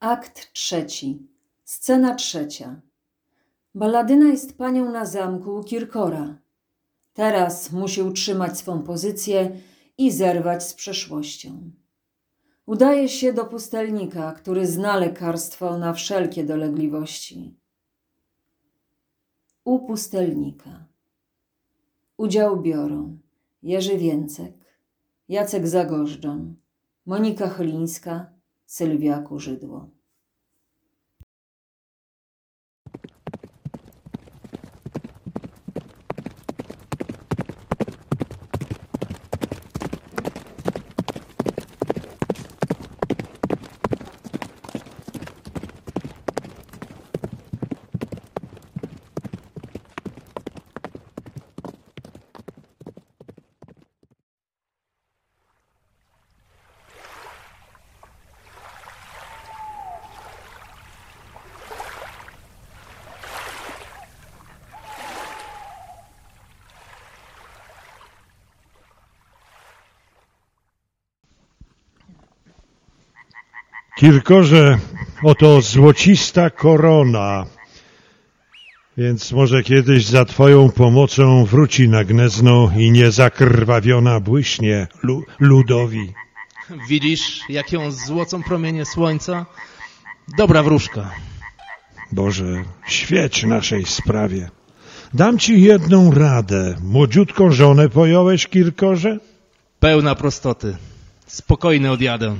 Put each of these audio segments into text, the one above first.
Akt trzeci. Scena trzecia. Balladyna jest panią na zamku u Kirkora. Teraz musi utrzymać swą pozycję i zerwać z przeszłością. Udaje się do pustelnika, który zna lekarstwo na wszelkie dolegliwości. U pustelnika. Udział biorą Jerzy Więcek, Jacek Zagorzdzon, Monika Chylińska, Sylwia Kurzydło. Kirkorze, oto złocista korona, więc może kiedyś za Twoją pomocą wróci na Gniezno i niezakrwawiona błyśnie lu ludowi. Widzisz, jak ją złocą promienie słońca? Dobra wróżka. Boże, świeć naszej sprawie. Dam Ci jedną radę. Młodziutką żonę pojąłeś, Kirkorze? Pełna prostoty. Spokojny odjadę.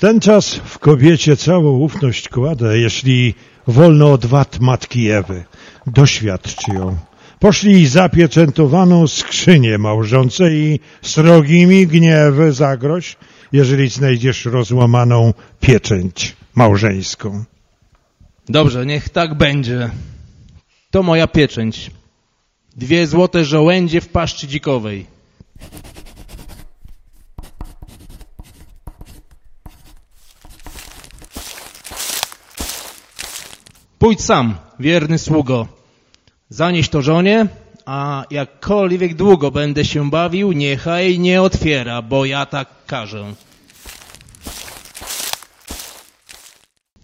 Ten czas w kobiecie całą ufność kładę, jeśli wolno od wad matki Ewy. Doświadcz ją. Poszli zapieczętowaną skrzynię małżonce i srogimi gniewy zagroź, jeżeli znajdziesz rozłamaną pieczęć małżeńską. Dobrze, niech tak będzie. To moja pieczęć. Dwie złote żołędzie w paszczy dzikowej. Pójdź sam, wierny sługo. Zanieś to żonie, a jakkolwiek długo będę się bawił, niechaj nie otwiera, bo ja tak każę.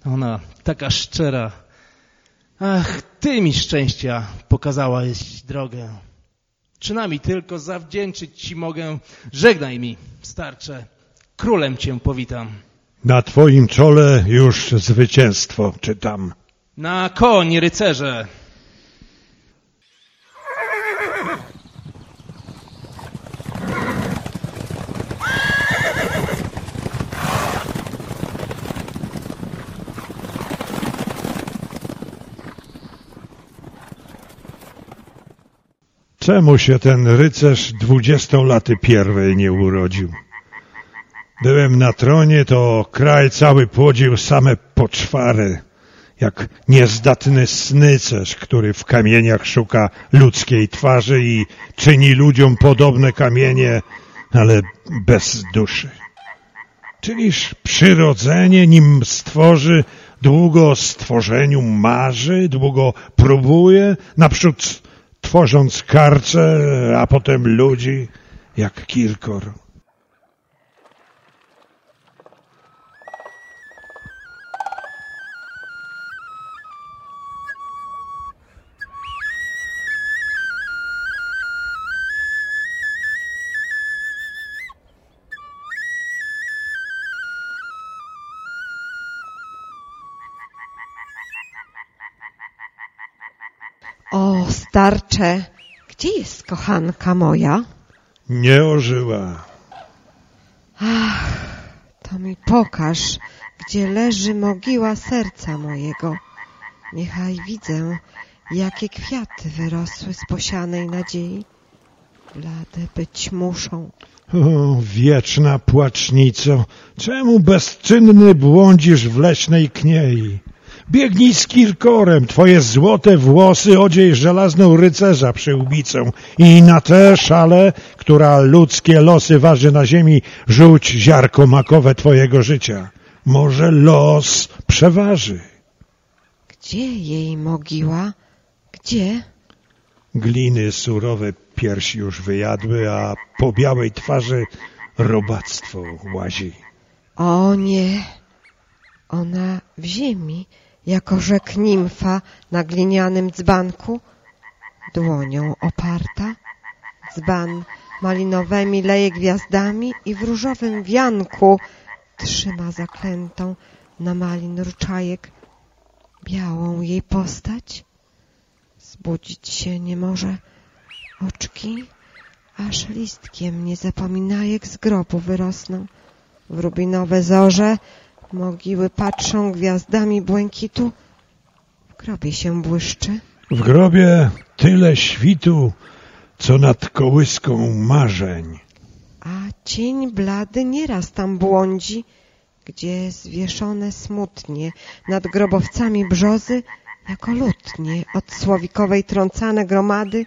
Ona taka szczera. Ach, ty mi szczęścia pokazałaś drogę. Przynajmniej tylko zawdzięczyć ci mogę. Żegnaj mi, starcze. Królem cię powitam. Na twoim czole już zwycięstwo czytam. Na koń, rycerze! Czemu się ten rycerz dwudziestolaty pierwej nie urodził? Byłem na tronie, to kraj cały płodził same poczwary, jak niezdatny snycerz, który w kamieniach szuka ludzkiej twarzy i czyni ludziom podobne kamienie, ale bez duszy. Czyliż przyrodzenie, nim stworzy, długo o stworzeniu marzy, długo próbuje, naprzód tworząc karce, a potem ludzi, jak Kirkor. O, starcze, gdzie jest kochanka moja? Nie ożyła. To mi pokaż, gdzie leży mogiła serca mojego. Niechaj widzę, jakie kwiaty wyrosły z posianej nadziei. Blade być muszą. O, wieczna płacznico, czemu bezczynny błądzisz w leśnej kniei? Biegnij z Kirkorem, twoje złote włosy odziej żelazną rycerza przyłbicą i na tę szale, która ludzkie losy waży na ziemi, rzuć ziarko makowe twojego życia. Może los przeważy. Gdzie jej mogiła? Gdzie? Gliny surowe piersi już wyjadły, a po białej twarzy robactwo łazi. O nie, Ona w ziemi, jako rzek nimfa na glinianym dzbanku, dłonią oparta. Dzban malinowymi leje gwiazdami i w różowym wianku trzyma zaklętą na malin ruczajek białą jej postać. Zbudzić się nie może oczki, aż listkiem niezapominajek z grobu wyrosną. W rubinowe zorze mogiły patrzą gwiazdami błękitu. W grobie się błyszczy. W grobie tyle świtu, co nad kołyską marzeń. A cień blady nieraz tam błądzi, gdzie zwieszone smutnie nad grobowcami brzozy, jako lutnie od słowikowej trącane gromady,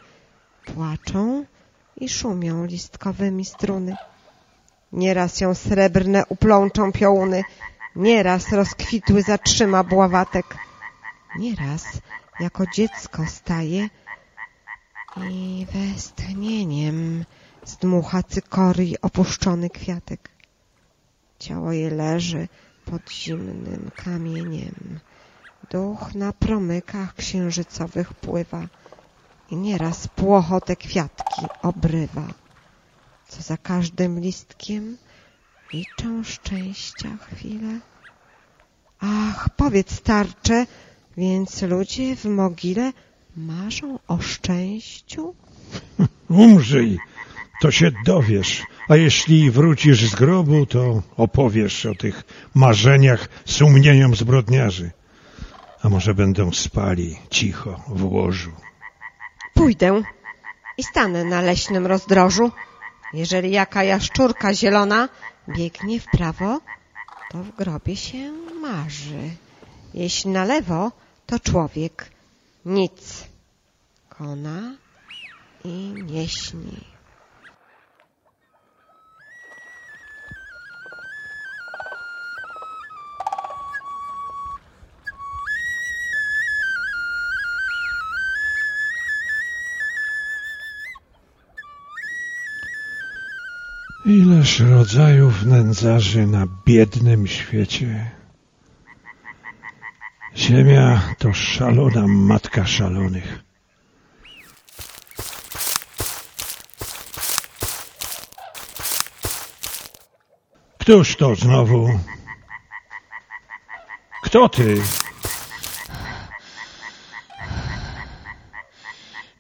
płaczą i szumią listkowymi struny. Nieraz ją srebrne uplączą piołuny, nieraz rozkwitły zatrzyma bławatek, nieraz jako dziecko staje i westchnieniem zdmucha cykorii opuszczony kwiatek. Ciało je leży pod zimnym kamieniem. Duch na promykach księżycowych pływa i nieraz płocho te kwiatki obrywa. Co za każdym listkiem liczą szczęścia chwile. Ach, powiedz starcze, więc ludzie w mogile marzą o szczęściu? Umrzyj, to się dowiesz, a jeśli wrócisz z grobu, to opowiesz o tych marzeniach sumieniom zbrodniarzy. A może będą spali cicho w łożu. Pójdę i stanę na leśnym rozdrożu. Jeżeli jaka jaszczurka zielona biegnie w prawo, to w grobie się marzy. Jeśli na lewo, to człowiek. Nic. Kona i nie śni. Ileż rodzajów nędzarzy na biednym świecie. Ziemia to szalona matka szalonych. Któż to znowu? Kto ty?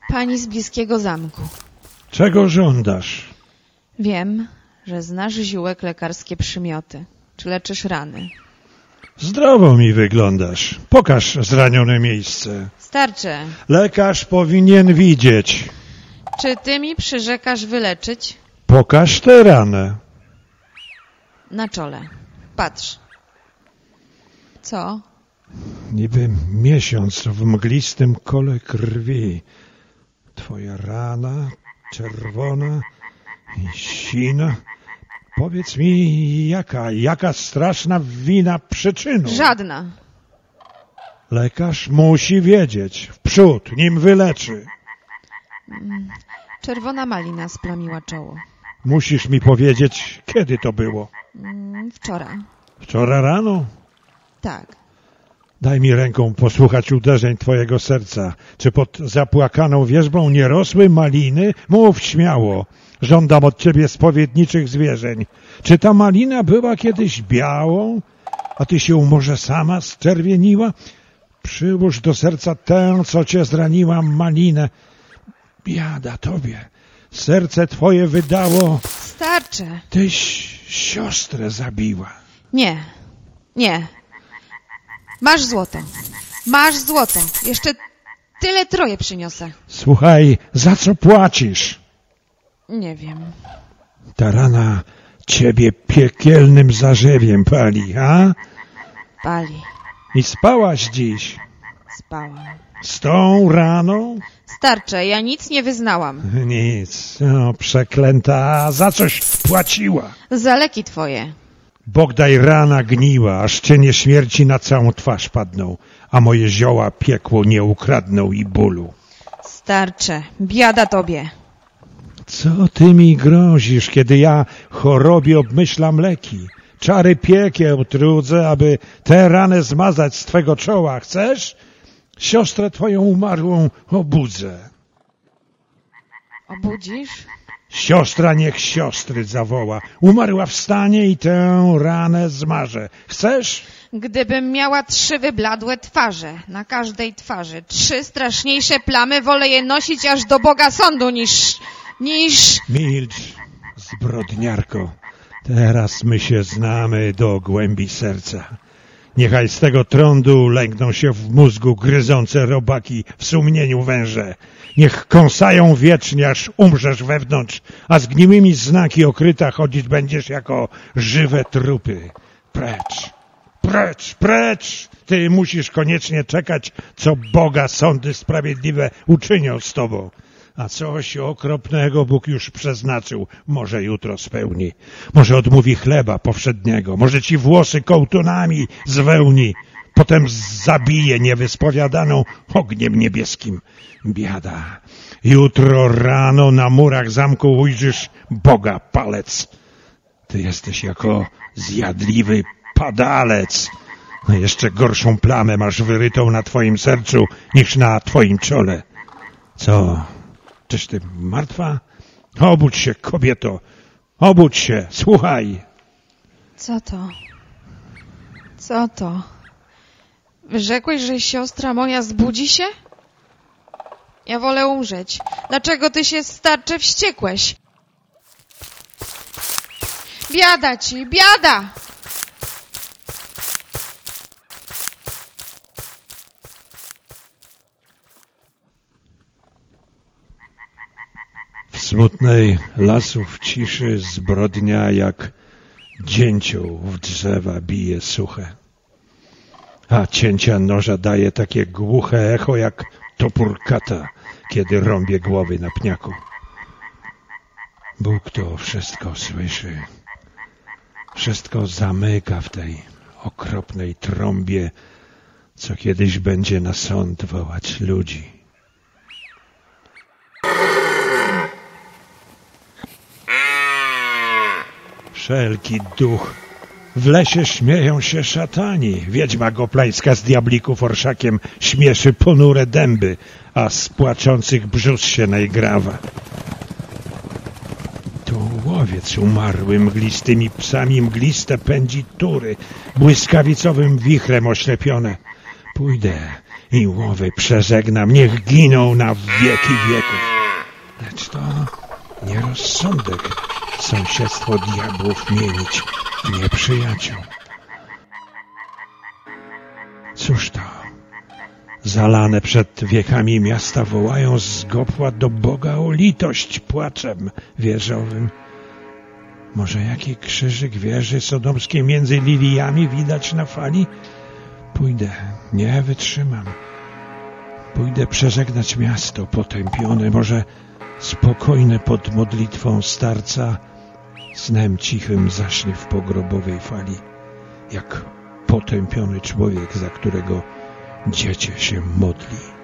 Pani z bliskiego zamku. Czego żądasz? Wiem, że znasz ziółek lekarskie przymioty. Czy leczysz rany? Zdrowo mi wyglądasz. Pokaż zranione miejsce. Starcze, Lekarz powinien widzieć. czy ty mi przyrzekasz wyleczyć? Pokaż tę ranę. Na czole. Patrz. Co? Niby miesiąc w mglistym kole krwi. Twoja rana czerwona i sina. Powiedz mi, jaka, jaka straszna wina przyczyną? Żadna. Lekarz musi wiedzieć, w przód, nim wyleczy. Czerwona malina splamiła czoło. Musisz mi powiedzieć, kiedy to było. Mm, Wczoraj. Wczoraj rano? Tak. Daj mi ręką posłuchać uderzeń twojego serca. Czy pod zapłakaną wierzbą nie rosły maliny? Mów śmiało. Żądam od ciebie spowiedniczych zwierzeń. Czy ta malina była kiedyś białą, a ty się może sama zczerwieniła? Przyłóż do serca tę, co cię zraniła malinę. Biada tobie. Serce twoje wydało, Starcze. tyś siostrę zabiła. Nie. Nie. Masz złoto. Masz złoto. Jeszcze tyle troje przyniosę. Słuchaj, za co płacisz? Nie wiem. Ta rana ciebie piekielnym zarzewiem pali, a? Pali. I spałaś dziś Spałam. z tą raną? Starcze, ja nic nie wyznałam. Nic, no przeklęta, za coś płaciła. Za leki twoje. Bogdaj rana gniła, aż cienie śmierci na całą twarz padną, a moje zioła piekło nie ukradną i bólu. Starcze. Biada tobie. Co ty mi grozisz, kiedy ja chorobie obmyślam leki? czary piekieł trudzę, aby tę ranę zmazać z twego czoła. Chcesz? Siostrę twoją umarłą obudzę. Obudzisz? Siostra niech siostry zawoła. Umarła w stanie i tę ranę zmarzę. Chcesz? Gdybym miała trzy wybladłe twarze, na każdej twarzy, trzy straszniejsze plamy, wolę je nosić aż do Boga sądu niż, niż... Milcz, zbrodniarko. Teraz my się znamy do głębi serca. Niechaj z tego trądu lęgną się w mózgu gryzące robaki w sumieniu węże. Niech kąsają wiecznie, aż umrzesz wewnątrz, a z znaki okryta chodzić będziesz jako żywe trupy. Precz, precz, precz! Ty musisz koniecznie czekać, co Boga sądy sprawiedliwe uczynią z tobą. A coś okropnego Bóg już przeznaczył, może jutro spełni. Może odmówi chleba powszedniego, może ci włosy kołtunami zwełni, potem zabije niewyspowiadaną ogniem niebieskim. Biada. Jutro rano na murach zamku ujrzysz Boga palec. Ty jesteś jako zjadliwy padalec. No jeszcze gorszą plamę masz wyrytą na twoim sercu niż na twoim czole. Co? Czyż ty martwa? Obudź się, kobieto. Obudź się, słuchaj. Co to? Co to? Wyrzekłeś, że siostra moja zbudzi się? Ja wolę umrzeć. Dlaczego ty się, starcze, wściekłeś? Biada ci, biada! Smutnej lasów ciszy zbrodnia jak dzięcioł w drzewa bije suche. A cięcia noża daje takie głuche echo jak topór kata, kiedy rąbie głowy na pniaku. Bóg to wszystko słyszy. Wszystko zamyka w tej okropnej trąbie, co kiedyś będzie na sąd wołać ludzi. Wszelki duch. W lesie śmieją się szatani. Wiedźma goplańska z diablików orszakiem śmieszy ponure dęby, a z płaczących brzus się najgrawa. To łowiec umarły mglistymi psami mgliste pędzi tury, błyskawicowym wichrem oślepione. Pójdę i łowy przeżegnam, niech giną na wieki wieków. Lecz to nie sąsiedztwo diabłów mienić w nieprzyjaciół. Cóż to? Zalane przed wiekami miasta wołają z gopła do Boga o litość płaczem wieżowym. Może jaki krzyżyk wieży sodomskiej między liliami widać na fali? Pójdę, nie wytrzymam. Pójdę przeżegnać miasto potępione, może spokojne pod modlitwą starca, snem cichym zaśnie w pogrobowej fali, jak potępiony człowiek, za którego dziecię się modli.